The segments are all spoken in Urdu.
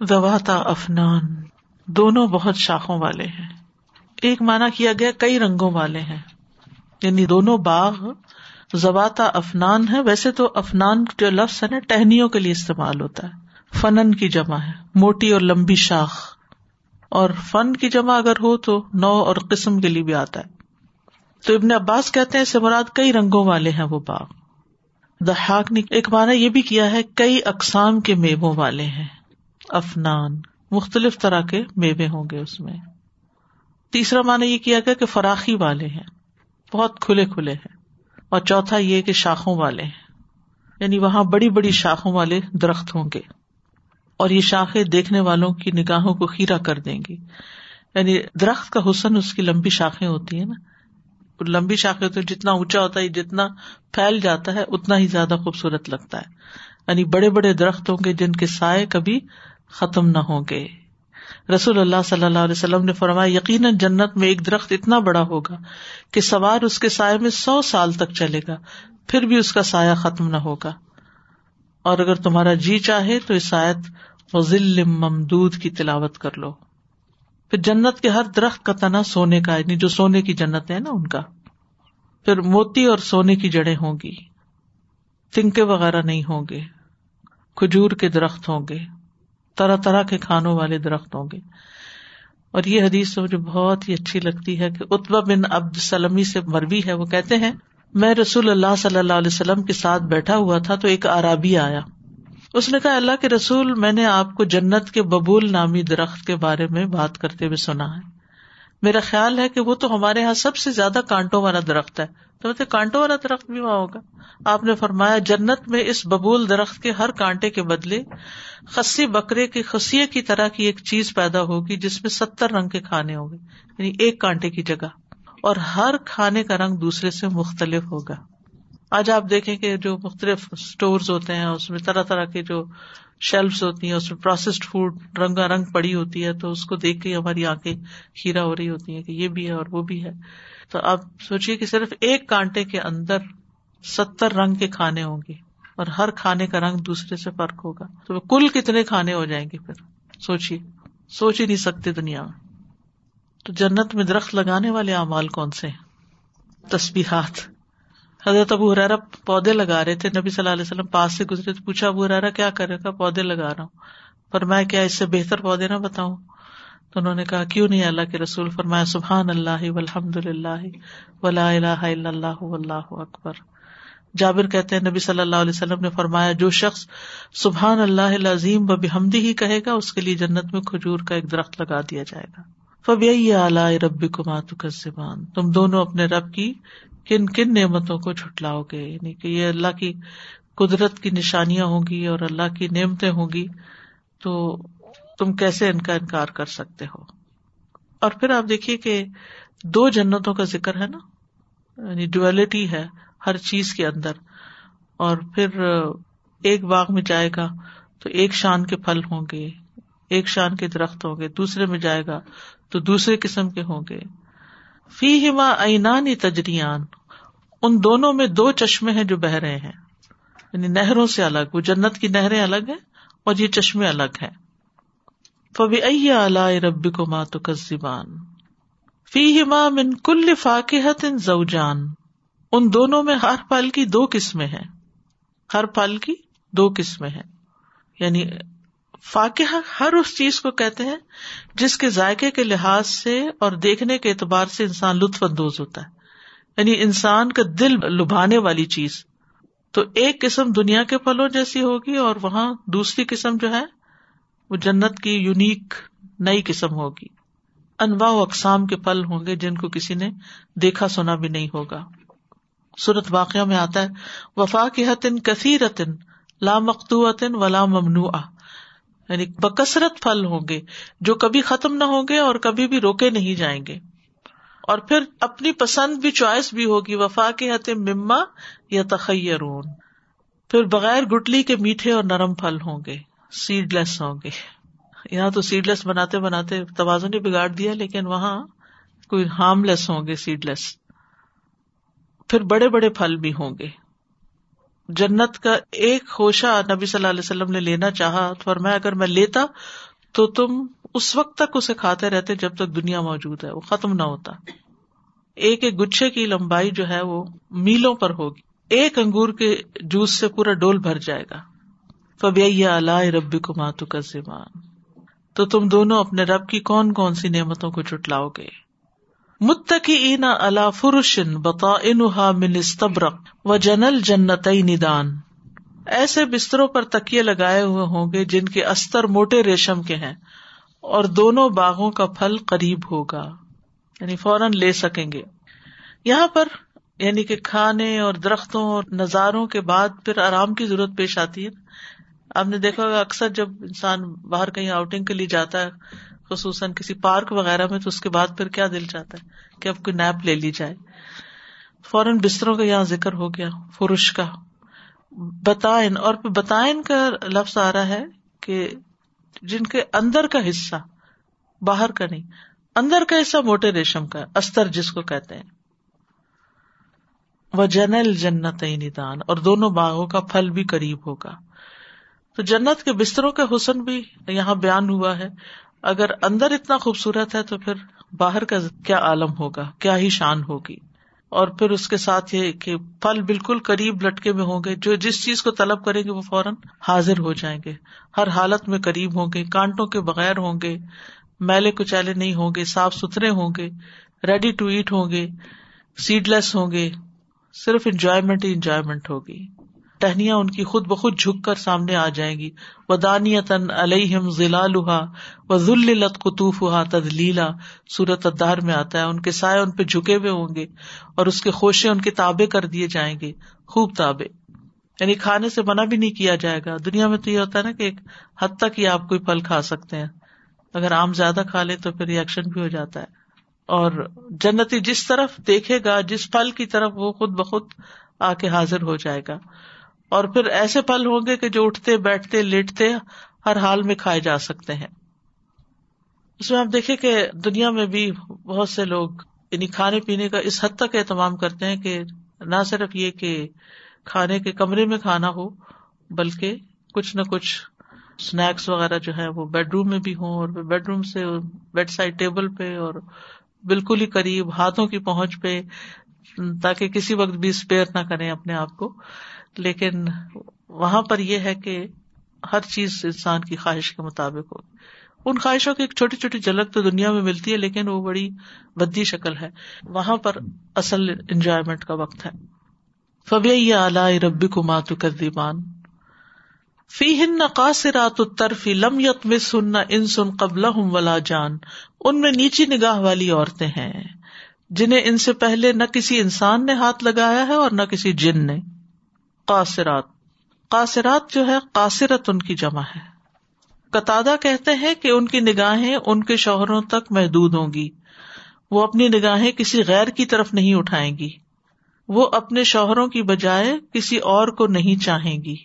دواتا افنان۔ دونوں بہت شاخوں والے ہیں۔ ایک مانا کیا گیا، کئی رنگوں والے ہیں۔ یعنی دونوں باغ زواتا افنان ہے ویسے تو افنان جو لفظ ہے نا، ٹہنیوں کے لیے استعمال ہوتا ہے۔ فنن کی جمع ہے، موٹی اور لمبی شاخ۔ اور فن کی جمع اگر ہو تو نو اور قسم کے لیے بھی آتا ہے۔ تو ابن عباس کہتے ہیں، اس سے مراد کئی رنگوں والے ہیں وہ باغ۔ دہاک نے ایک مانا یہ بھی کیا ہے، کئی اقسام کے میووں والے ہیں۔ افنان، مختلف طرح کے میوے ہوں گے اس میں۔ تیسرا مانا یہ کیا گیا کہ فراخی والے ہیں، بہت کھلے کھلے ہیں۔ اور چوتھا یہ کہ شاخوں والے ہیں۔ یعنی وہاں بڑی بڑی شاخوں والے درخت ہوں گے۔ اور یہ شاخیں دیکھنے والوں کی نگاہوں کو کھیرا کر دیں گی۔ یعنی درخت کا حسن اس کی لمبی شاخیں ہوتی ہیں نا۔ لمبی شاخیں تو جتنا اونچا ہوتا ہے، جتنا پھیل جاتا ہے، اتنا ہی زیادہ خوبصورت لگتا ہے۔ یعنی بڑے بڑے درخت ہوں گے جن کے سائے کبھی ختم نہ ہوں گے۔ رسول اللہ صلی اللہ علیہ وسلم نے فرمایا، یقیناً جنت میں ایک درخت اتنا بڑا ہوگا کہ سوار اس کے سائے میں سو سال تک چلے گا، پھر بھی اس کا سایہ ختم نہ ہوگا۔ اور اگر تمہارا جی چاہے تو اس آیت وزل ممدود کی تلاوت کر لو۔ پھر جنت کے ہر درخت کا تنا سونے کا یعنی جو سونے کی جنت ہے نا ان کا۔ پھر موتی اور سونے کی جڑیں ہوں گی۔ تنکے وغیرہ نہیں ہوں گے۔ کھجور کے درخت ہوں گے۔ طرح طرح کے کھانوں والے درخت ہوں گے۔ اور یہ حدیث مجھے بہت ہی اچھی لگتی ہے کہ اتبا بن عبد سلمی سے مروی ہے۔ وہ کہتے ہیں، میں رسول اللہ صلی اللہ علیہ وسلم کے ساتھ بیٹھا ہوا تھا تو ایک عرابی آیا۔ اس نے کہا، اللہ کے رسول، میں نے آپ کو جنت کے ببول نامی درخت کے بارے میں بات کرتے ہوئے سنا ہے۔ میرا خیال ہے کہ وہ تو ہمارے یہاں سب سے زیادہ کانٹوں والا درخت ہے۔ تو کانٹوں والا درخت بھی وہاں ہوگا۔ آپ نے فرمایا جنت میں اس ببول درخت کے ہر کانٹے کے بدلے خسی بکرے کے خسیے کی طرح کی ایک چیز پیدا ہوگی جس میں ستر رنگ کے کھانے ہوں گے۔ یعنی ایک کانٹے کی جگہ۔ اور ہر کھانے کا رنگ دوسرے سے مختلف ہوگا۔ آج آپ دیکھیں کہ جو مختلف اسٹور ہوتے ہیں، اس میں طرح طرح کے جو شیلفس ہوتی ہیں، اس میں پروسیسڈ فوڈ رنگا رنگ پڑی ہوتی ہے، تو اس کو دیکھ کے ہماری آنکھیں کھیرا ہو رہی ہوتی ہیں کہ یہ بھی ہے اور وہ بھی ہے۔ تو آپ سوچیے کہ صرف ایک کانٹے کے اندر ستر رنگ کے کھانے ہوں گے اور ہر کھانے کا رنگ دوسرے سے فرق ہوگا۔ تو کل کتنے کھانے ہو جائیں گے پھر؟ سوچیے سوچ ہی نہیں سکتے دنیا میں۔ تو جنت میں درخت لگانے والے اعمال کون سے تصبیحات حضرت ابو حرارا پودے لگا رہے تھے، نبی صلی اللہ علیہ وسلم پاس سے گزرے تو پوچھا، ابو حرارا کیا کرے گا پودے لگا رہا ہوں۔ پر میں کیا اس سے بہتر پودے نہ بتاؤں؟ تو انہوں نے کہا، کیوں نہیں؟ اللہ کے رسول فرمایا سبحان اللہ الحمد للہ ولا الہ الا اللہ اللہ اکبر جابر کہتے ہیں، نبی صلی اللہ علیہ وسلم نے فرمایا، جو شخص سبحان اللہ عظیم و بحمدی ہی کہے گا، اس کے لیے جنت میں کھجور کا ایک درخت لگا دیا جائے گا۔ فب یہی اعلی ربی تم دونوں اپنے رب کی کن کن نعمتوں کو چھٹلاؤ گے؟ یعنی کہ یہ اللہ کی قدرت کی نشانیاں ہوں گی اور اللہ کی نعمتیں ہوں گی، تو تم کیسے ان کا انکار کر سکتے ہو؟ اور پھر آپ دیکھیے کہ دو جنتوں کا ذکر ہے نا یعنی ڈویلٹی ہے ہر چیز کے اندر، اور پھر ایک باغ میں جائے گا تو ایک شان کے پھل ہوں گے، ایک شان کے درخت ہوں گے، دوسرے میں جائے گا تو دوسرے قسم کے ہوں گے۔ فی ہما اینانی تجریان۔ ان دونوں میں دو چشمے ہیں جو بہ رہے ہیں۔ یعنی نہروں سے الگ، وہ جنت کی نہریں الگ ہیں اور یہ چشمے الگ ہیں۔ فبی ائی ربی کو ماتو کزبان فی ہما من کل فاقحت ان زوجان۔ ان دونوں میں ہر پھل کی دو قسمیں ہیں۔ ہر پھل کی دو قسمیں ہیں۔ یعنی فاقہ ہر اس چیز کو کہتے ہیں جس کے ذائقے کے لحاظ سے اور دیکھنے کے اعتبار سے انسان لطف اندوز ہوتا ہے۔ یعنی انسان کا دل لبھانے والی چیز۔ تو ایک قسم دنیا کے پھلوں جیسی ہوگی اور وہاں دوسری قسم جو ہے وہ جنت کی یونیک نئی قسم ہوگی۔ انواع و اقسام کے پھل ہوں گے جن کو کسی نے دیکھا سنا بھی نہیں ہوگا۔ سورت واقعہ میں آتا ہے وفا کی حتن کثیرتن لامختوطن ولا ممنوع یعنی بکثرت پھل ہوں گے جو کبھی ختم نہ ہوں گے اور کبھی بھی روکے نہیں جائیں گے اور پھر اپنی پسند بھی چوائس بھی ہوگی وفا کے حت مما یا تخیرون پھر بغیر گٹلی کے میٹھے اور نرم پھل ہوں گے سیڈ لیس ہوں گے یہاں تو سیڈ لیس بناتے بناتے توازن نے بگاڑ دیا لیکن وہاں کوئی ہارم لیس ہوں گے سیڈ لیس پھر بڑے بڑے پھل بھی ہوں گے جنت کا ایک خوشہ نبی صلی اللہ علیہ وسلم نے لینا چاہا تو میں اگر میں لیتا تو تم اس وقت تک اسے کھاتے رہتے جب تک دنیا موجود ہے، وہ ختم نہ ہوتا۔ ایک ایک گچھے کی لمبائی جو ہے وہ میلوں پر ہوگی۔ ایک انگور کے جوس سے پورا ڈول بھر جائے گا۔ فبی اللہ ربی کو ماتو کا تو تم دونوں اپنے رب کی کون کون سی نعمتوں کو چٹلاؤ گے؟ متقی اللہ فرشن بتا من استبرق و جنل جنت ندان ایسے بستروں پر تکیے لگائے ہوئے ہوں گے جن کے استر موٹے ریشم کے ہیں اور دونوں باغوں کا پھل قریب ہوگا۔ یعنی فوراً لے سکیں گے۔ یہاں پر یعنی کہ کھانے اور درختوں اور نظاروں کے بعد پھر آرام کی ضرورت پیش آتی ہے۔ آپ نے دیکھا ہوگا اکثر جب انسان باہر کہیں آؤٹنگ کے لیے جاتا ہے خصوصاً کسی پارک وغیرہ میں، تو اس کے بعد پھر کیا دل چاہتا ہے کہ اب کوئی نیپ لے لی جائے۔ فوراً بستروں کا یہاں ذکر ہو گیا فرش کا۔ بتائن، اور بتائن کا لفظ آ رہا ہے کہ جن کے اندر کا حصہ، باہر کا نہیں، اندر کا حصہ موٹے ریشم کا استر جس کو کہتے ہیں۔ وہ جنل جنت ندان اور دونوں باغوں کا پھل بھی قریب ہوگا۔ تو جنت کے بستروں کے حسن بھی یہاں بیان ہوا ہے۔ اگر اندر اتنا خوبصورت ہے تو پھر باہر کا کیا عالم ہوگا؟ کیا ہی شان ہوگی؟ اور پھر اس کے ساتھ یہ کہ پھل بالکل قریب لٹکے میں ہوں گے، جو جس چیز کو طلب کریں گے وہ فوراً حاضر ہو جائیں گے۔ ہر حالت میں قریب ہوں گے، کانٹوں کے بغیر ہوں گے، میلے کچالے نہیں ہوں گے، صاف ستھرے ہوں گے ریڈی ٹو ایٹ ہوں گے سیڈ لیس ہوں گے، صرف انجوائےمنٹ ہی انجوائےمنٹ ہوگی۔ ٹہنیاں ان کی خود بخود جھک کر سامنے آ جائیں گی۔ و تن الم ضلع لہا و ذلت قطوف ہوا تدلیلا سورت ادار میں آتا ہے، ان کے سائے ان پہ جھکے ہوئے ہوں گے اور اس کے خوشے ان کے تابے کر دیے جائیں گے۔ خوب تابے یعنی کھانے سے منع بھی نہیں کیا جائے گا۔ دنیا میں تو یہ ہوتا ہے نا کہ ایک حد تک ہی آپ کوئی پھل کھا سکتے ہیں۔ اگر آم زیادہ کھا لے تو پھر ریئیکشن بھی ہو جاتا ہے۔ اور جنتی جس طرف دیکھے گا، جس پھل کی طرف وہ خود بخود آ کے حاضر ہو جائے گا۔ اور پھر ایسے پھل ہوں گے کہ جو اٹھتے، بیٹھتے، لیٹتے ہر حال میں کھائے جا سکتے ہیں۔ اس میں آپ دیکھیں کہ دنیا میں بھی بہت سے لوگ یعنی کھانے پینے کا اس حد تک اہتمام کرتے ہیں کہ نہ صرف یہ کہ کھانے کے کمرے میں کھانا ہو، بلکہ کچھ نہ کچھ اسنیکس وغیرہ جو ہے وہ بیڈ روم میں بھی ہوں اور بیڈ روم سے بیڈ سائڈ ٹیبل پہ اور بالکل ہی قریب ہاتھوں کی پہنچ پہ، تاکہ کسی وقت بھی اسپیئر نہ کریں اپنے آپ کو۔ لیکن وہاں پر یہ ہے کہ ہر چیز انسان کی خواہش کے مطابق ہو۔ ان خواہشوں کی ایک چھوٹی چھوٹی جھلک تو دنیا میں ملتی ہے، لیکن وہ بڑی بدی شکل ہے۔ وہاں پر اصل انجوائےمنٹ کا وقت ہے۔ فبی اعلی ربی کو ماتو کر دیبان فی ہن قاصرات الطرف لم یت میں سن ان سن قبل ولا جان۔ ان میں نیچی نگاہ والی عورتیں ہیں، جنہیں ان سے پہلے نہ کسی انسان نے ہاتھ لگایا ہے اور نہ کسی جن نے۔ قاصرات۔ قاصرات جو ہے، قاصرت ان کی جمع ہے۔ قطع کہتے ہیں کہ ان کی نگاہیں ان کے شوہروں تک محدود ہوں گی۔ وہ اپنی نگاہیں کسی غیر کی طرف نہیں اٹھائیں گی۔ وہ اپنے شوہروں کی بجائے کسی اور کو نہیں چاہیں گی۔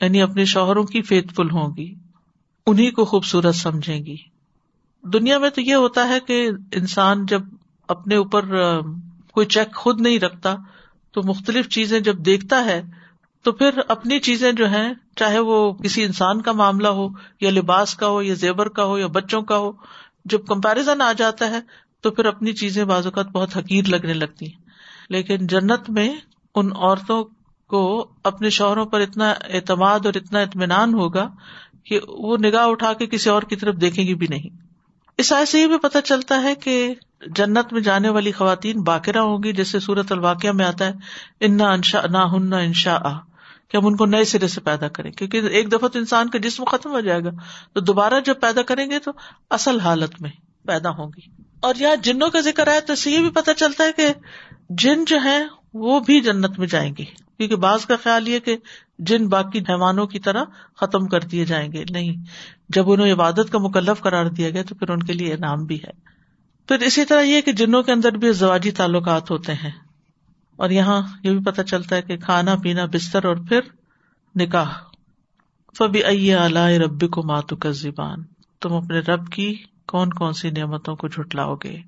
یعنی اپنے شوہروں کی فیت فل ہوں گی۔ انہیں کو خوبصورت سمجھیں گی۔ دنیا میں تو یہ ہوتا ہے کہ انسان جب اپنے اوپر کوئی چیک خود نہیں رکھتا تو مختلف چیزیں جب دیکھتا ہے تو پھر اپنی چیزیں جو ہیں، چاہے وہ کسی انسان کا معاملہ ہو، یا لباس کا ہو، یا زیور کا ہو، یا بچوں کا ہو، جب کمپیرزن آ جاتا ہے تو پھر اپنی چیزیں بعض اوقات بہت حقیر لگنے لگتی ہیں۔ لیکن جنت میں ان عورتوں کو اپنے شوہروں پر اتنا اعتماد اور اتنا اطمینان ہوگا کہ وہ نگاہ اٹھا کے کسی اور کی طرف دیکھیں گی بھی نہیں۔ اس آئے سے یہ بھی پتا چلتا ہے کہ جنت میں جانے والی خواتین باقرہ ہوں گی، جیسے سورت الواقع میں آتا ہے، انا انشا نہ ہن انشا آ کہ ہم ان کو نئے سرے سے پیدا کریں، کیونکہ ایک دفعہ تو انسان کا جسم ختم ہو جائے گا۔ تو دوبارہ جب پیدا کریں گے تو اصل حالت میں پیدا ہوں گی۔ اور یہاں جنوں کا ذکر آیا تو یہ بھی پتا چلتا ہے کہ جن جو ہے وہ بھی جنت میں جائیں گے کیونکہ بعض کا خیال یہ کہ جن باقی حیوانوں کی طرح ختم کر دیے جائیں گے، نہیں۔ جب انہیں عبادت کا مکلف قرار دیا گیا تو پھر ان کے لیے انعام بھی ہے۔ پھر اسی طرح یہ کہ جنوں کے اندر بھی زواجی تعلقات ہوتے ہیں۔ اور یہاں یہ بھی پتا چلتا ہے کہ کھانا، پینا، بستر اور پھر نکاح۔ فبی ائی ربی کو ماتو کا زبان تم اپنے رب کی کون کون سی نعمتوں کو جھٹلاؤ گے۔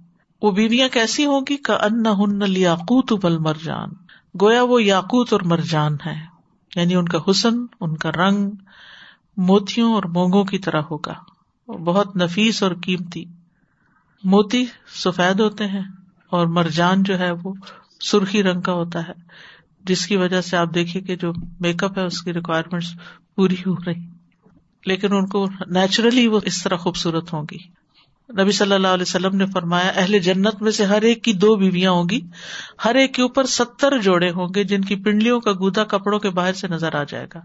وہ بیویاں کیسی ہوگی کا ان ہن لیاقوت بل مرجان گویا وہ یاقوت اور مرجان ہے یعنی ان کا حسن، ان کا رنگ موتیوں اور مونگوں کی طرح ہوگا۔ بہت نفیس اور قیمتی۔ موتی سفید ہوتے ہیں اور مرجان جو ہے وہ سرخی رنگ کا ہوتا ہے، جس کی وجہ سے آپ دیکھیے کہ جو میک اپ ہے، اس کی ریکوائرمنٹ پوری ہو رہی۔ لیکن ان کو نیچرلی وہ اس طرح خوبصورت ہوں گی۔ نبی صلی اللہ علیہ وسلم نے فرمایا، اہل جنت میں سے ہر ایک کی دو بیویاں ہوں گی، ہر ایک کے اوپر ستر جوڑے ہوں گے، جن کی پنڈلیوں کا گودا کپڑوں کے باہر سے نظر آ جائے گا۔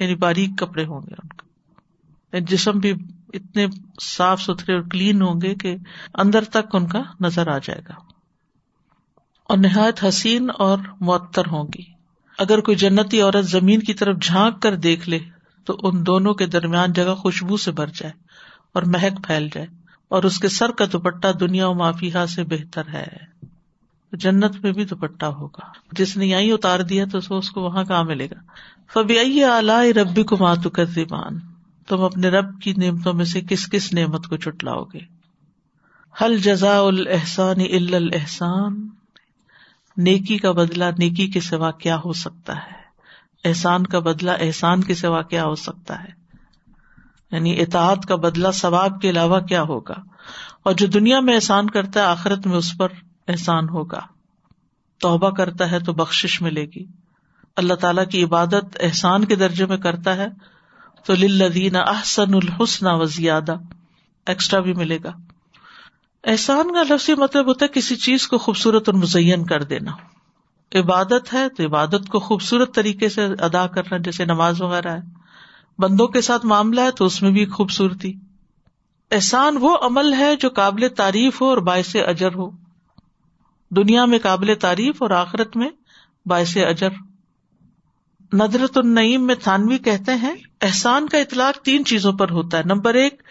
یعنی باریک کپڑے ہوں گے ان کا یعنی جسم بھی اتنے صاف ستھرے اور کلین ہوں گے کہ اندر تک ان کا نظر آ جائے گا۔ اور نہایت حسین اور معطر ہوں گی۔ اگر کوئی جنتی عورت زمین کی طرف جھانک کر دیکھ لے، تو ان دونوں کے درمیان جگہ خوشبو سے بھر جائے۔ اور مہک پھیل جائے اور اس کے سر کا دوپٹہ دنیا و معافیہ سے بہتر ہے۔ جنت میں بھی دوپٹہ ہوگا۔ جس نے یہیں اتار دیا تو اس کو وہاں کہاں ملے گا؟ فبی اعلی ربی کو ماتو کزیبان تم اپنے رب کی نعمتوں میں سے کس کس نعمت کو چٹلاؤ گے؟ حل جزا الحسان الحسان نیکی کا بدلا نیکی کے سوا کیا ہو سکتا ہے؟ احسان کا بدلا احسان کے سوا کیا ہو سکتا ہے؟ یعنی اطاعت کا بدلا ثواب کے علاوہ کیا ہوگا؟ اور جو دنیا میں احسان کرتا ہے، آخرت میں اس پر احسان ہوگا۔ توبہ کرتا ہے تو بخش ملے گی۔ اللہ تعالی کی عبادت احسان کے درجے میں کرتا ہے۔ تو لدین احسن الحسن و زیادہ ایکسٹرا بھی ملے گا۔ احسان کا لفظی مطلب ہوتا ہے کسی چیز کو خوبصورت اور مزین کر دینا۔ عبادت ہے تو عبادت کو خوبصورت طریقے سے ادا کرنا، جیسے نماز وغیرہ ہے۔ بندوں کے ساتھ معاملہ ہے تو اس میں بھی خوبصورتی۔ احسان وہ عمل ہے جو قابل تعریف ہو اور باعث اجر ہو۔ دنیا میں قابل تعریف اور آخرت میں باعث اجر۔ ندرت النعیم میں تھانوی کہتے ہیں، احسان کا اطلاق تین چیزوں پر ہوتا ہے۔ نمبر ایک،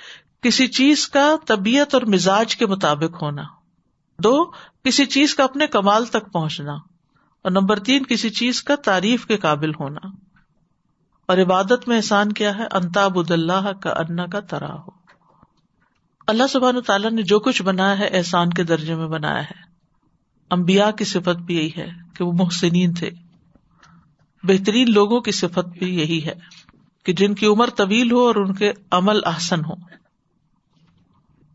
کسی چیز کا طبیعت اور مزاج کے مطابق ہونا۔ دو، کسی چیز کا اپنے کمال تک پہنچنا۔ اور نمبر تین، کسی چیز کا تعریف کے قابل ہونا۔ اور عبادت میں احسان کیا ہے؟ انتاب اللہ کا انا کا ترا ہو اللہ سبحان تعالیٰ نے جو کچھ بنایا ہے، احسان کے درجے میں بنایا ہے۔ امبیا کی صفت بھی یہی ہے کہ وہ محسنین تھے۔ بہترین لوگوں کی صفت بھی یہی ہے کہ جن کی عمر طویل ہو اور ان کے عمل احسن ہو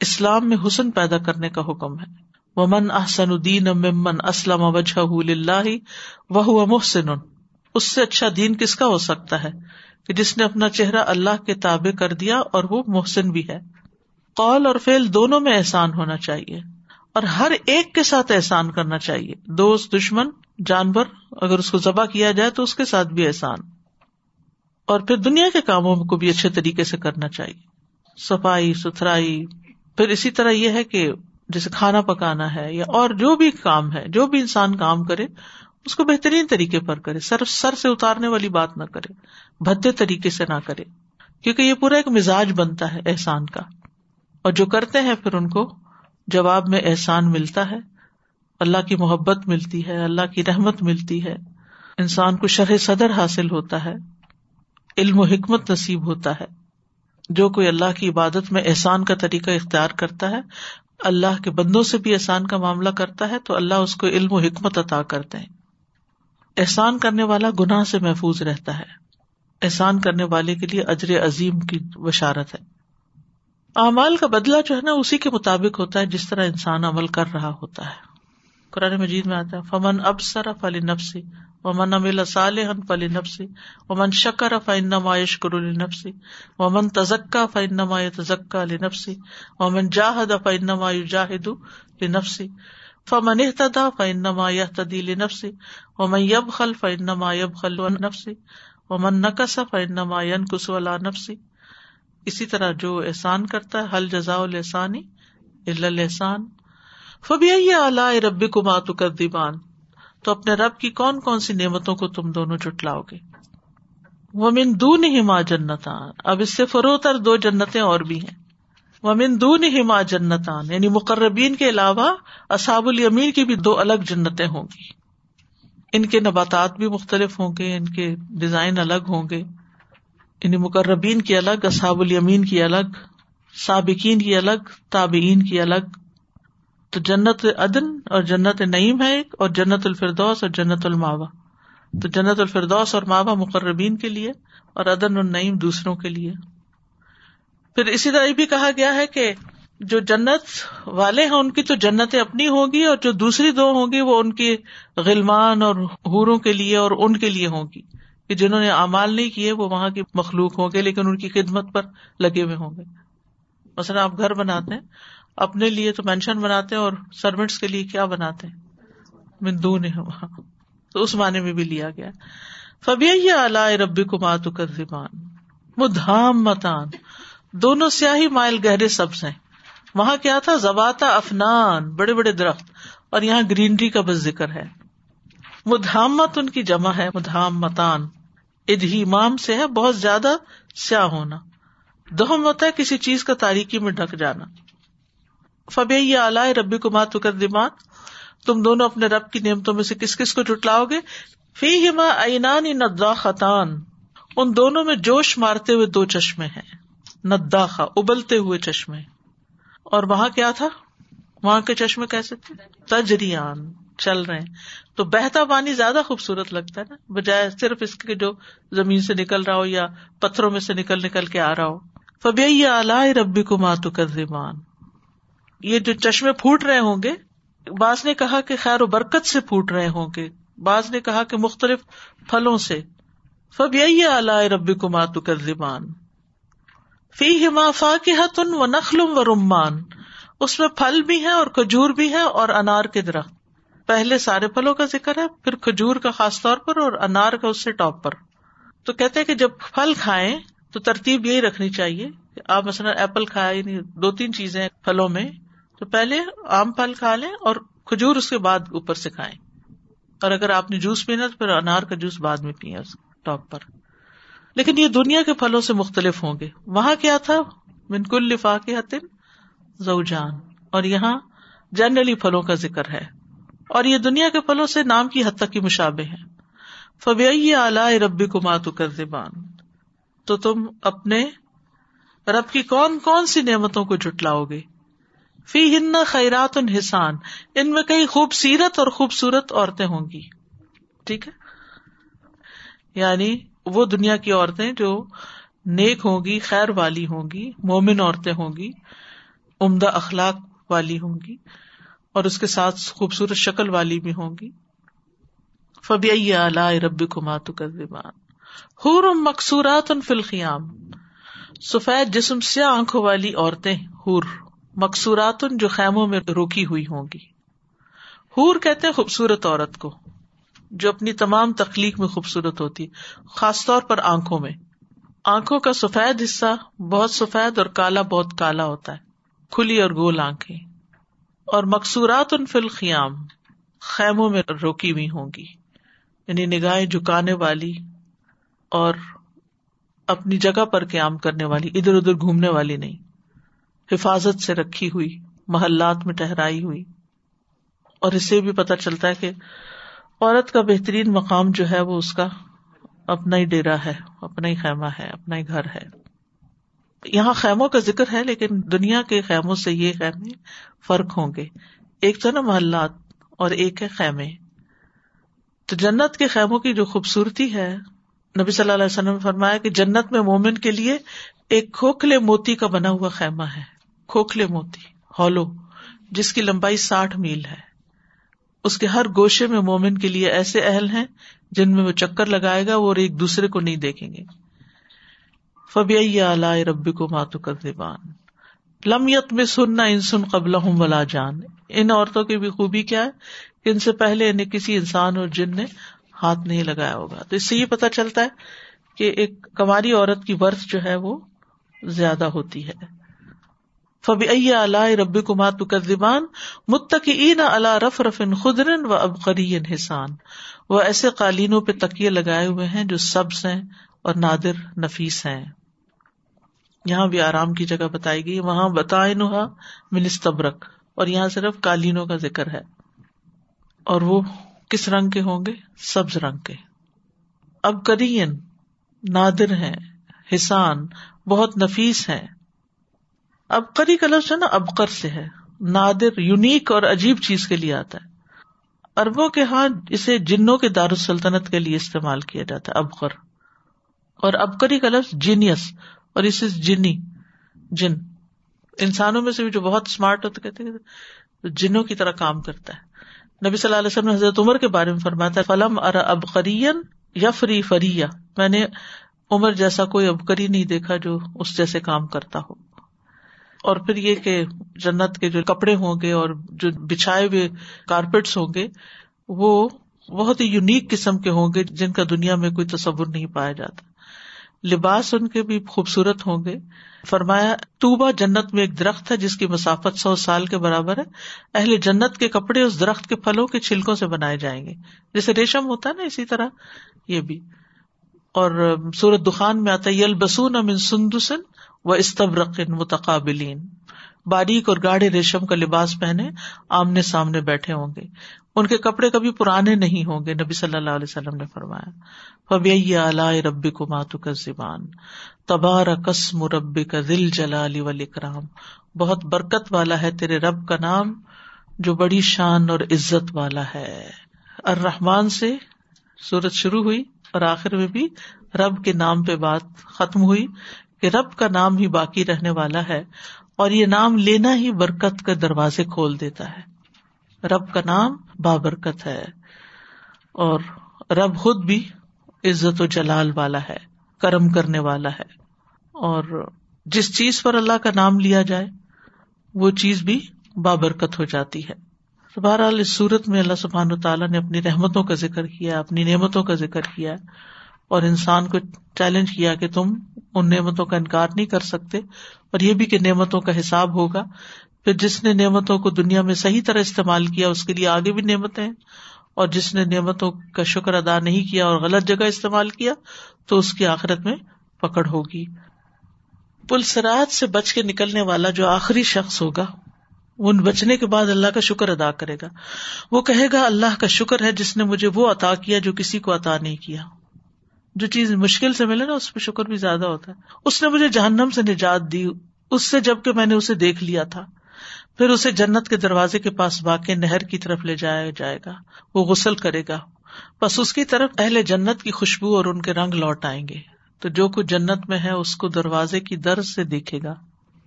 اسلام میں حسن پیدا کرنے کا حکم ہے۔ ومن احسن الدین ممن اسلم وجہ وہ محسن۔ اس سے اچھا دین کس کا ہو سکتا ہے؟ کہ جس نے اپنا چہرہ اللہ کے تابع کر دیا اور وہ محسن بھی ہے۔ قول اور فیل دونوں میں احسان ہونا چاہیے۔ اور ہر ایک کے ساتھ احسان کرنا چاہیے۔ دوست، دشمن، جانور، اگر اس کو ذبح کیا جائے تو اس کے ساتھ بھی احسان۔ اور پھر دنیا کے کاموں کو بھی اچھے طریقے سے کرنا چاہیے۔ صفائی، ستھرائی۔ پھر اسی طرح یہ ہے کہ جیسے کھانا پکانا ہے یا اور جو بھی کام ہے، جو بھی انسان کام کرے اس کو بہترین طریقے پر کرے، سر سر سے اتارنے والی بات نہ کرے، بھدے طریقے سے نہ کرے، کیونکہ یہ پورا ایک مزاج بنتا ہے احسان کا۔ اور جو کرتے ہیں پھر ان کو جواب میں احسان ملتا ہے، اللہ کی محبت ملتی ہے، اللہ کی رحمت ملتی ہے۔ انسان کو شرح صدر حاصل ہوتا ہے، علم و حکمت نصیب ہوتا ہے۔ جو کوئی اللہ کی عبادت میں احسان کا طریقہ اختیار کرتا ہے، اللہ کے بندوں سے بھی احسان کا معاملہ کرتا ہے، تو اللہ اس کو علم و حکمت عطا کرتے ہیں۔ احسان کرنے والا گناہ سے محفوظ رہتا ہے۔ احسان کرنے والے کے لیے اجر عظیم کی بشارت ہے۔ اعمال کا بدلا جو ہے نا، اسی کے مطابق ہوتا ہے، جس طرح انسان عمل کر رہا ہوتا ہے۔ قرآن مجید میں آتا ہے، فمن اب سر فلی نفسی ومن امل صالح فلی نفسی ومن شکر فنما یشکر نفسی ومن تزکا فنما تزکا علی نفسی ومن جاہد فنما جاہد لنفسی فمن احتدا فنما یحتدی لنفسی ومن یب خل فنما یب خل نفسی ومن نقص فنما ینقص علی نفسی اسی طرح جو احسان کرتا ہے حل جزا الحسانی احسان فبی اعلی ربی کو ماتو کر دیبان تو اپنے رب کی کون کون سی نعمتوں کو تم دونوں جٹلاؤ گے؟ وہ من دون ہی ماں جنتان۔ اب اس سے فروتر دو جنتیں اور بھی ہیں۔ وہ من دون ہی جنتان یعنی مقربین کے علاوہ اصاب المین کی بھی دو الگ جنتیں ہوں گی۔ ان کے نباتات بھی مختلف ہوں گے، ان کے ڈیزائن الگ ہوں گے۔ یعنی مقربین کی الگ اصاب المین کی الگ، سابقین کی الگ، تابعین کی الگ۔ تو جنت عدن اور جنت نعیم ہے ایک، اور جنت الفردوس اور جنت الماوا تو جنت الفردوس اور مابا مقربین کے لیے اور ادن النعیم دوسروں کے لیے۔ پھر اسی طرح بھی کہا گیا ہے کہ جو جنت والے ہیں، ان کی تو جنتیں اپنی ہوگی اور جو دوسری دو ہوں گی، وہ ان کی غلمان اور حوروں کے لیے اور ان کے لیے ہوگی کہ جنہوں نے امال نہیں کیے، وہ وہاں کی مخلوق ہوں گے، لیکن ان کی خدمت پر لگے ہوئے ہوں گے۔ مثلاً آپ گھر بناتے ہیں، اپنے لیے تو مینشن بناتے ہیں اور سروینٹس کے لیے کیا بناتے ہیں؟ مندون ہے وہاں۔ تو اس معنی میں بھی لیا گیا۔ فبی اعلی ربی کو ماتو کر زبان متان دونوں سیاہی مائل گہرے سبز ہیں۔ وہاں کیا تھا؟ زباتا افنان، بڑے بڑے درخت، اور یہاں گرینری کا بس ذکر ہے۔ مدھامت ان کی جمع ہے مدھام متان ادہیمام سے ہے، بہت زیادہ سیاہ ہونا۔ دہم ہوتا ہے کسی چیز کا تاریخی میں ڈھک جانا۔ فبی اعلی ربی کو مات کر تم دونوں اپنے رب کی نعمتوں میں سے کس کس کو جٹلاؤ گے؟ فی ہما اینان خطان ان دونوں میں جوش مارتے ہوئے دو چشمے ہیں۔ نداخا ابلتے ہوئے چشمے۔ اور وہاں کیا تھا؟ وہاں کے چشمے کیسے تھے؟ تجریان، چل رہے تو بہتا پانی زیادہ خوبصورت لگتا ہے نا، بجائے صرف اس کے جو زمین سے نکل رہا ہو یا پتھروں میں سے نکل نکل کے آ رہا ہو۔ فبی اعلی ربی کو ماتو کر یہ جو چشمے پھوٹ رہے ہوں گے، بعض نے کہا کہ خیر و برکت سے پھوٹ رہے ہوں گے۔ بعض نے کہا کہ مختلف پھلوں سے۔ فبی اعلی ربی کو ماتو کر فی ہما فا و نخلوم و رمان۔ اس میں پھل بھی ہے اور کھجور بھی ہے اور انار کے درخت۔ پہلے سارے پھلوں کا ذکر ہے، پھر کھجور کا خاص طور پر اور انار کا اس سے ٹاپ پر۔ تو کہتے کہ جب پھل کھائیں تو ترتیب یہی رکھنی چاہیے کہ آپ مثلاً ایپل کھائے یعنی دو تین چیزیں پھلوں میں، تو پہلے آم پھل کھا لیں اور کھجور اس کے بعد اوپر سے کھائیں۔ اور اگر آپ نے جوس پینا تو پھر انار کا جوس بعد میں پیے ٹاپ پر۔ لیکن یہ دنیا کے پھلوں سے مختلف ہوں گے۔ وہاں کیا تھا؟ منکل لفاق حتن زوجان۔ اور یہاں جنرلی پھلوں کا ذکر ہے۔ اور یہ دنیا کے پھلوں سے نام کی حد تک کی مشابے ہیں۔ فبی اعلی ربی کو ماتو کر زبان تو تم اپنے رب کی کون کون سی نعمتوں کو جٹلاؤ گے؟ فی ہن خیرات انسان ان میں کئی خوبصیرت اور خوبصورت عورتیں ہوں گی۔ ٹھیک ہے؟ یعنی وہ دنیا کی عورتیں جو نیک ہوں گی، خیر والی ہوں گی، مومن عورتیں ہوں گی، عمدہ اخلاق والی ہوں گی، اور اس کے ساتھ خوبصورت شکل والی بھی ہوں گی۔ فبی اعلی ربی کو حور مقصورات فلقیام سفید جسم سے آنکھوں والی عورتیں ہور مقصورات جو خیموں میں روکی ہوئی ہوں گی۔ ہور کہتے خوبصورت عورت کو۔ جو اپنی تمام تخلیق میں خوبصورت ہوتی، خاص طور پر آنکھوں میں۔ آنکھوں کا سفید حصہ بہت سفید اور کالا بہت کالا ہوتا ہے، کھلی اور گول آنکھیں۔ اور مقصورات ان فل خیام خیموں میں روکی ہوئی ہوں گی۔ یعنی نگاہیں جھکانے والی اور اپنی جگہ پر قیام کرنے والی، ادھر ادھر گھومنے والی نہیں۔ حفاظت سے رکھی ہوئی، محلات میں ٹہرائی ہوئی۔ اور اس سے بھی پتہ چلتا ہے کہ عورت کا بہترین مقام جو ہے وہ اس کا اپنا ہی ڈیرا ہے، اپنا ہی خیمہ ہے، اپنا ہی گھر ہے۔ یہاں خیموں کا ذکر ہے، لیکن دنیا کے خیموں سے یہ خیمے فرق ہوں گے۔ ایک تو نا محلات اور ایک ہے خیمے۔ تو جنت کے خیموں کی جو خوبصورتی ہے، نبی صلی اللہ علیہ وسلم نے فرمایا کہ جنت میں مومن کے لیے ایک کھوکھلے موتی کا بنا ہوا خیمہ ہے۔ کھوکھلے موتی، ہالو، جس کی لمبائی ساٹھ میل ہے۔ اس کے ہر گوشے میں مومن کے لیے ایسے اہل ہیں جن میں وہ چکر لگائے گا وہ ایک دوسرے کو نہیں دیکھیں گے۔ فبی اعلی ربی کو ماتو کر دیبان لمیت میں سننا انسن قبل ولا جان۔ ان عورتوں کی بھی خوبی کیا ہے کہ ان سے پہلے انہیں کسی انسان اور جن نے ہاتھ نہیں لگایا ہوگا۔ تو اس سے یہ پتا چلتا ہے کہ ایک کماری عورت کی برتھ جو ہے وہ زیادہ ہوتی ہے۔ فبی اللہ ربی کمات کردان متقین اللہ رف رفن خدرن و ابقری حسان وہ ایسے قالینوں پہ تکیے لگائے ہوئے ہیں جو سبز ہیں اور نادر نفیس ہیں۔ یہاں بھی آرام کی جگہ بتائی گئی وہاں بتائے منستبرک اور یہاں صرف قالینوں کا ذکر ہے۔ اور وہ کس رنگ کے ہوں گے؟ سبز رنگ کے۔ اب کرین نادر ہے حسان بہت نفیس ہے اب کری کا لفظ ہے نا ابکر سے ہے۔ نادر، یونیک اور عجیب چیز کے لیے آتا ہے۔ اربوں کے ہاں اسے جنوں کے دارالسلطنت کے لیے استعمال کیا جاتا ہے، ابقر۔ اور ابکری کا لفظ جینیس، اور اسے جنی، جن۔ انسانوں میں سے بھی جو بہت اسمارٹ ہوتے، کہتے ہیں جنوں کی طرح کام کرتا ہے۔ نبی صلی اللہ علیہ وسلم نے حضرت عمر کے بارے میں فرماتا ہے فلم ار ابقرین یا فری فریا میں نے عمر جیسا کوئی ابکری نہیں دیکھا جو اس جیسے کام کرتا ہو۔ اور پھر یہ کہ جنت کے جو کپڑے ہوں گے اور جو بچھائے ہوئے کارپیٹس ہوں گے، وہ بہت ہی یونیک قسم کے ہوں گے جن کا دنیا میں کوئی تصور نہیں پایا جاتا۔ لباس ان کے بھی خوبصورت ہوں گے۔ فرمایا توبا جنت میں ایک درخت ہے جس کی مسافت سو سال کے برابر ہے۔ اہل جنت کے کپڑے اس درخت کے پھلوں کے چھلکوں سے بنائے جائیں گے۔ جیسے ریشم ہوتا ہے نا اسی طرح، یہ بھی۔ اور سورت دخان میں آتا ہے یل بسون امن سندسن و استبرقن متقابلین باریک اور گاڑے ریشم کا لباس پہنے آمنے سامنے بیٹھے ہوں گے۔ ان کے کپڑے کبھی پرانے نہیں ہوں گے، نبی صلی اللہ علیہ وسلم نے فرمایا۔ فبی اعلی ربی کو ماتو کا زبان تبار قسم ربی کا دل جلال ولیکرام بہت برکت والا ہے تیرے رب کا نام، جو بڑی شان اور عزت والا ہے۔ الرحمان سے سورت شروع ہوئی اور آخر میں بھی رب کے نام پہ بات ختم ہوئی۔ کہ رب کا نام ہی باقی رہنے والا ہے اور یہ نام لینا ہی برکت کے دروازے کھول دیتا ہے۔ رب کا نام بابرکت ہے اور رب خود بھی عزت و جلال والا ہے، کرم کرنے والا ہے۔ اور جس چیز پر اللہ کا نام لیا جائے، وہ چیز بھی بابرکت ہو جاتی ہے۔ بہرحال اس صورت میں اللہ سبحان تعالیٰ نے اپنی رحمتوں کا ذکر کیا، اپنی نعمتوں کا ذکر کیا۔ اور انسان کو چیلنج کیا کہ تم ان نعمتوں کا انکار نہیں کر سکتے اور یہ بھی کہ نعمتوں کا حساب ہوگا۔ پھر جس نے نعمتوں کو دنیا میں صحیح طرح استعمال کیا، اس کے لیے آگے بھی نعمتیں ہیں۔ اور جس نے نعمتوں کا شکر ادا نہیں کیا اور غلط جگہ استعمال کیا، تو اس کی آخرت میں پکڑ ہوگی۔ پلسرات سے بچ کے نکلنے والا جو آخری شخص ہوگا ان بچنے کے بعد اللہ کا شکر ادا کرے گا۔ وہ کہے گا، اللہ کا شکر ہے جس نے مجھے وہ عطا کیا جو کسی کو عطا نہیں کیا۔ جو چیز مشکل سے ملے نا، اس پہ شکر بھی زیادہ ہوتا ہے۔ اس نے مجھے جہنم سے نجات دی۔ اس سے جبکہ میں نے اسے دیکھ لیا تھا۔ پھر اسے جنت کے دروازے کے پاس واقع نہر کی طرف لے جایا جائے گا۔ وہ غسل کرے گا۔ بس اس کی طرف اہل جنت کی خوشبو اور ان کے رنگ لوٹ آئیں گے۔ تو جو کچھ جنت میں ہے، اس کو دروازے کی در سے دیکھے گا۔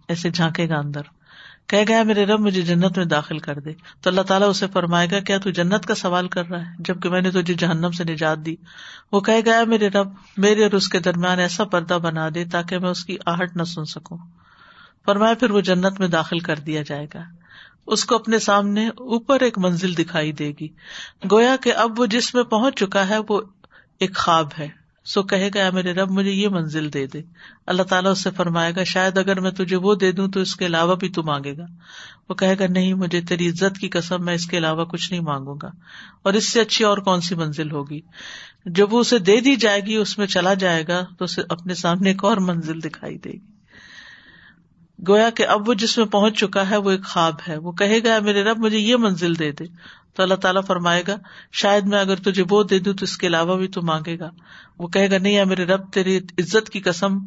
ایسے جھانکے گا اندر۔ کہ گیا میرے رب مجھے جنت میں داخل کر دے۔ تو اللہ تعالیٰ اسے فرمائے گا، کیا تو جنت کا سوال کر رہا ہے؟ جبکہ میں نے تجھے جہنم سے نجات دی۔ وہ کہہ گیا میرے رب، میرے اور اس کے درمیان ایسا پردہ بنا دے تاکہ میں اس کی آہٹ نہ سن سکوں۔ فرمایا، پھر وہ جنت میں داخل کر دیا جائے گا۔ اس کو اپنے سامنے اوپر ایک منزل دکھائی دے گی۔ گویا کہ اب وہ جس میں پہنچ چکا ہے، وہ ایک خواب ہے۔ سو کہے گا میرے رب، مجھے یہ منزل دے دے. اللہ تعالیٰ اس سے فرمائے گا، شاید اگر میں تجھے وہ دے دوں تو اس کے علاوہ بھی تو مانگے گا. وہ کہے گا، نہیں، مجھے تیری عزت کی قسم، میں اس کے علاوہ کچھ نہیں مانگوں گا. اور اس سے اچھی اور کون سی منزل ہوگی؟ جب وہ اسے دے دی جائے گی، اس میں چلا جائے گا، تو اسے اپنے سامنے ایک اور منزل دکھائی دے گی۔ گویا کہ اب وہ جس میں پہنچ چکا ہے، وہ ایک خواب ہے۔ وہ کہے گا میرے رب، مجھے یہ منزل دے دے. تو اللہ تعالیٰ فرمائے گا، شاید میں اگر تجھے وہ دے دوں تو اس کے علاوہ بھی تو مانگے گا۔ وہ کہے گا، نہیں میرے رب، تیری عزت کی قسم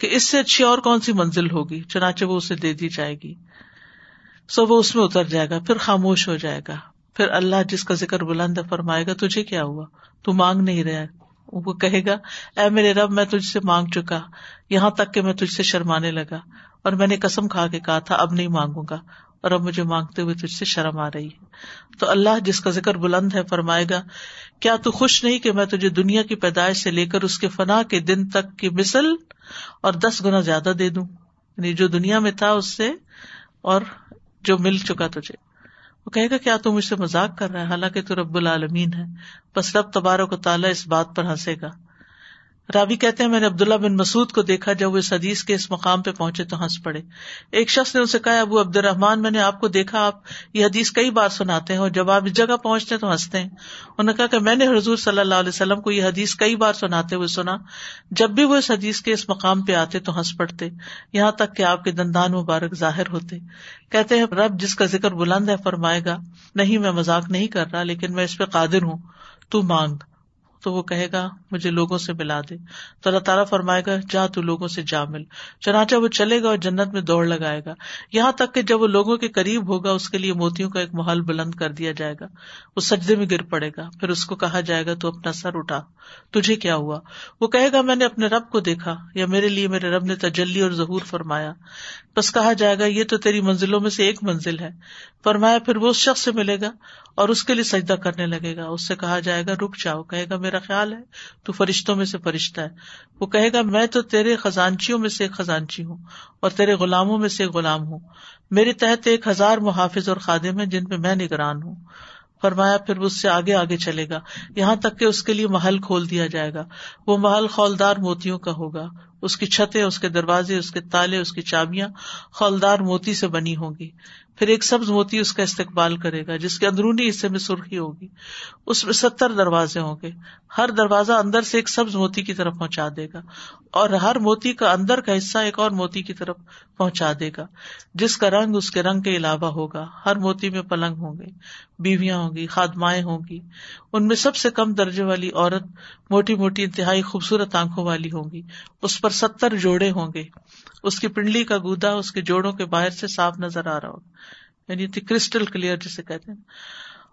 کہ اس سے اچھی اور کون سی منزل ہوگی؟ چنانچہ وہ اسے دے دی جائے گی۔ سو وہ اس میں اتر جائے گا، پھر خاموش ہو جائے گا۔ پھر اللہ جس کا ذکر بلند فرمائے گا، تجھے کیا ہوا؟ تو مانگ نہیں رہا۔ وہ کہے گا، اے میرے رب، میں تجھ سے مانگ چکا۔ یہاں تک کہ میں تجھ سے شرمانے لگا۔ اور میں نے قسم کھا کے کہا تھا، اب نہیں مانگوں گا۔ اور اب مجھے مانگتے ہوئے تجھ سے شرم آ رہی ہے۔ تو اللہ جس کا ذکر بلند ہے فرمائے گا، کیا تو خوش نہیں کہ میں تجھے دنیا کی پیدائش سے لے کر اس کے فنا کے دن تک کی مثل اور دس گنا زیادہ دے دوں؟ یعنی جو دنیا میں تھا اس سے اور جو مل چکا تجھے۔ وہ کہے گا، کیا تو مجھ سے مزاق کر رہا ہے؟ حالانکہ تو رب العالمین ہے۔ بس رب تبارک و تعالیٰ اس بات پر ہنسے گا۔ راوی کہتے ہیں، میں نے عبداللہ بن مسعود کو دیکھا، جب وہ اس حدیث کے اس مقام پہ پہنچے تو ہنس پڑے۔ ایک شخص نے اسے کہا، ابو عبد الرحمان میں نے آپ کو دیکھا، آپ یہ حدیث کئی بار سناتے ہیں اور جب آپ اس جگہ پہنچتے ہیں تو ہنستے ہیں۔ انہوں نے کہا کہ میں نے حضور صلی اللہ علیہ وسلم کو یہ حدیث کئی بار سناتے ہوئے سنا، جب بھی وہ اس حدیث کے اس مقام پہ آتے تو ہنس پڑتے۔ یہاں تک کہ آپ کے دندان مبارک ظاہر ہوتے۔ کہتے ہیں، رب جس کا ذکر بلند ہے فرمائے گا، نہیں میں مذاق نہیں کر رہا، لیکن میں اس پہ قادر ہوں، تو مانگ۔ تو وہ کہے گا، مجھے لوگوں سے ملا دے۔ تو اللہ تعالیٰ فرمائے گا، جا تو لوگوں سے جا مل۔ چنانچہ وہ چلے گا اور جنت میں دوڑ لگائے گا۔ یہاں تک کہ جب وہ لوگوں کے قریب ہوگا، اس کے لیے موتیوں کا ایک محل بلند کر دیا جائے گا۔ وہ سجدے میں گر پڑے گا۔ پھر اس کو کہا جائے گا، تو اپنا سر اٹھا۔ تجھے کیا ہوا؟ وہ کہے گا، میں نے اپنے رب کو دیکھا، یا میرے لیے میرے رب نے تجلی اور ظہور فرمایا۔ بس کہا جائے گا، یہ تو تیری منزلوں میں سے ایک منزل ہے۔ فرمایا، پھر وہ اس شخص سے ملے گا اور اس کے لیے سجدہ کرنے لگے گا۔ اس سے کہا جائے گا، رک جاؤ۔ کہے گا میرا خیال ہے، تو فرشتوں میں سے فرشتہ ہے۔ وہ کہے گا، میں تو تیرے خزانچیوں میں سے ایک خزانچی ہوں اور تیرے غلاموں میں سے ایک غلام ہوں۔ میرے تحت ایک ہزار محافظ اور خادم ہیں جن پہ میں نگران ہوں۔ فرمایا، پھر اس سے آگے آگے چلے گا۔ یہاں تک کہ اس کے لیے محل کھول دیا جائے گا۔ وہ محل خولدار موتیوں کا ہوگا۔ اس کی چھتیں، اس کے دروازے، اس کے تالے، اس کی چابیاں خولدار موتی سے بنی ہوں گی۔ پھر ایک سبز موتی اس کا استقبال کرے گا، جس کے اندرونی حصے میں سرخی ہوگی، اس میں ستر دروازے ہوں گے۔ ہر دروازہ اندر سے ایک سبز موتی کی طرف پہنچا دے گا۔ اور ہر موتی کا اندر کا حصہ ایک اور موتی کی طرف پہنچا دے گا، جس کا رنگ اس کے رنگ کے علاوہ ہوگا۔ ہر موتی میں پلنگ ہوں گے، بیویاں ہوں گی، خادمائیں ہوں گی۔ ان میں سب سے کم درجے والی عورت موٹی موٹی انتہائی خوبصورت آنکھوں والی ہوں گی۔ اس پر ستر جوڑے ہوں گے۔ اس کی پنڈلی کا گودا اس کے جوڑوں کے باہر سے صاف نظر آ رہا ہوگا۔ یعنی کرسٹل کلیئر جسے کہتے ہیں۔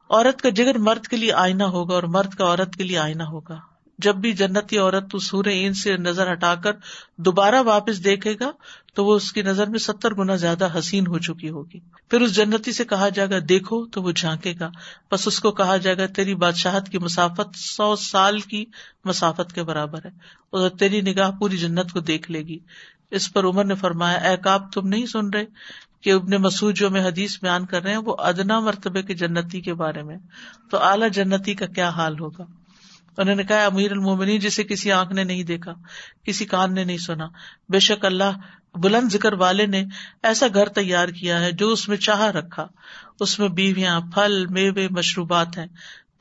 عورت کا جگر مرد کے لیے آئینہ ہوگا اور مرد کا عورت کے لیے آئینہ ہوگا۔ جب بھی جنتی عورت سور این سے نظر ہٹا کر دوبارہ واپس دیکھے گا تو وہ اس کی نظر میں ستر گنا زیادہ حسین ہو چکی ہوگی۔ پھر اس جنتی سے کہا جائے گا، دیکھو تو وہ جھانکے گا۔ بس اس کو کہا جائے گا، تیری بادشاہت کی مسافت سو سال کی مسافت کے برابر ہے۔ اور تیری نگاہ پوری جنت کو دیکھ لے گی۔ اس پر عمر نے فرمایا، اے کاب تم نہیں سن رہے؟ کہ ابن مسعود جو میں حدیث بیان کر رہے ہیں وہ ادنا مرتبے کے جنتی کے بارے میں تو اعلیٰ جنتی کا کیا حال ہوگا؟ انہوں نے کہا امیر المومنی جسے کسی آنکھ نے نہیں دیکھا، کسی کان نے نہیں سنا، بے شک اللہ بلند ذکر والے نے ایسا گھر تیار کیا ہے جو اس میں چاہ رکھا۔ اس میں بیویاں، پھل، میوے، مشروبات ہیں۔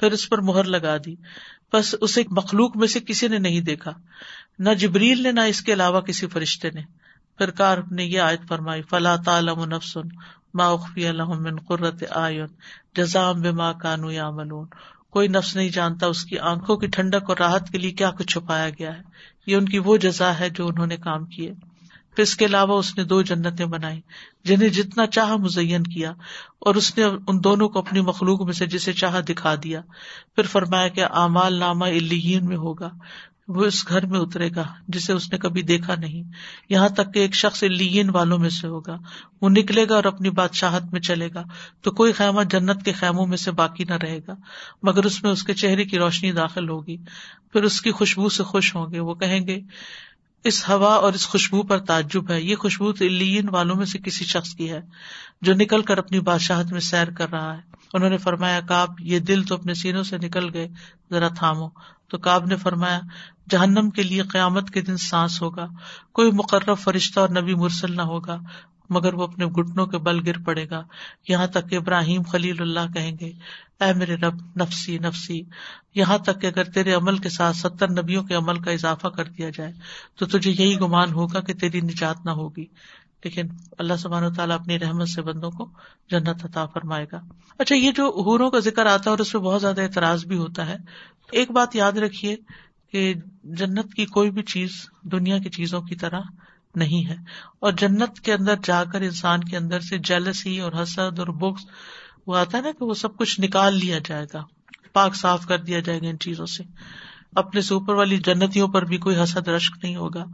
پھر اس پر مہر لگا دی۔ بس اسے مخلوق میں سے کسی نے نہیں دیکھا، نہ جبریل نے، نہ اس کے علاوہ کسی فرشتے نے۔ پھر کار نے یہ آیت فرمائی فلاں تعلم نفسن ما اخفی من قرت آئن جزام بما کانو یا کوئی نفس نہیں جانتا اس کی آنکھوں کی ٹھنڈک اور راحت کے لیے کیا کچھ چھپایا گیا ہے۔ یہ ان کی وہ جزا ہے جو انہوں نے کام کیے۔ پھر اس کے علاوہ اس نے دو جنتیں بنائی، جنہیں جتنا چاہ مزین کیا اور اس نے ان دونوں کو اپنی مخلوق میں سے جسے چاہ دکھا دیا۔ پھر فرمایا کہ امال نامہ الین میں ہوگا۔ وہ اس گھر میں اترے گا جسے اس نے کبھی دیکھا نہیں۔ یہاں تک کہ ایک شخص لین والوں میں سے ہوگا۔ وہ نکلے گا اور اپنی بادشاہت میں چلے گا۔ تو کوئی خیمہ جنت کے خیموں میں سے باقی نہ رہے گا۔ مگر اس میں اس کے چہرے کی روشنی داخل ہوگی۔ پھر اس کی خوشبو سے خوش ہوں گے۔ وہ کہیں گے، اس ہوا اور اس خوشبو پر تعجب ہے۔ یہ خوشبو تو لین والوں میں سے کسی شخص کی ہے جو نکل کر اپنی بادشاہت میں سیر کر رہا ہے۔ انہوں نے فرمایا کاب یہ دل تو اپنے سینوں سے نکل گئے، ذرا تھامو۔ تو کاب نے فرمایا، جہنم کے لیے قیامت کے دن سانس ہوگا۔ کوئی مقرر فرشتہ اور نبی مرسل نہ ہوگا، مگر وہ اپنے گٹنوں کے بل گر پڑے گا۔ یہاں تک کہ ابراہیم خلیل اللہ کہیں گے، اے میرے رب، نفسی نفسی، یہاں تک کہ اگر تیرے عمل کے ساتھ ستر نبیوں کے عمل کا اضافہ کر دیا جائے، تو تجھے یہی گمان ہوگا کہ تیری نجات نہ ہوگی۔ لیکن اللہ سبحان و تعالیٰ اپنی رحمت سے بندوں کو جنت عطا فرمائے گا۔ اچھا یہ جو حوروں کا ذکر آتا ہے اور اس پہ بہت زیادہ اعتراض بھی ہوتا ہے، ایک بات یاد رکھیے کہ جنت کی کوئی بھی چیز دنیا کی چیزوں کی طرح نہیں ہے۔ اور جنت کے اندر جا کر انسان کے اندر سے جیلسی اور حسد اور بکس وہ آتا ہے نا کہ وہ سب کچھ نکال لیا جائے گا، پاک صاف کر دیا جائے گا ان چیزوں سے۔ اپنے سے اوپر والی جنتوں پر بھی کوئی حسد رشک نہیں ہوگا۔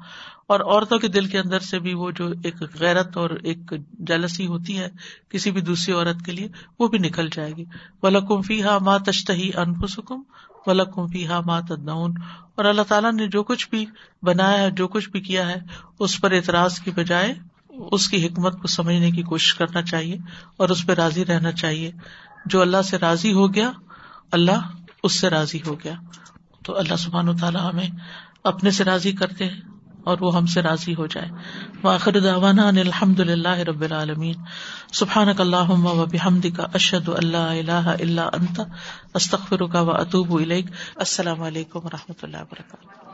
اور عورتوں کے دل کے اندر سے بھی وہ جو ایک غیرت اور ایک جلسی ہوتی ہے کسی بھی دوسری عورت کے لیے، وہ بھی نکل جائے گی۔ ولکم فی ہا ماں تشتہی انفسکم ولکم فی ہا ماں تدن اور اللہ تعالیٰ نے جو کچھ بھی بنایا ہے، جو کچھ بھی کیا ہے، اس پر اعتراض کی بجائے اس کی حکمت کو سمجھنے کی کوشش کرنا چاہیے اور اس پہ راضی رہنا چاہیے۔ جو اللہ سے راضی ہو گیا، اللہ اس سے راضی ہو گیا۔ تو اللہ سبحان و تعالیٰ ہمیں اپنے سے راضی کرتے ہیں اور وہ ہم سے راضی ہو جائے۔ واخر داوانا الحمد للہ رب العالمین۔ سبحانک اللہ و بحمدک کا اشد اللہ اللہ اللہ انت استخر کا اتوب اطوب السلام علیکم و رحمۃ اللہ وبرکاتہ۔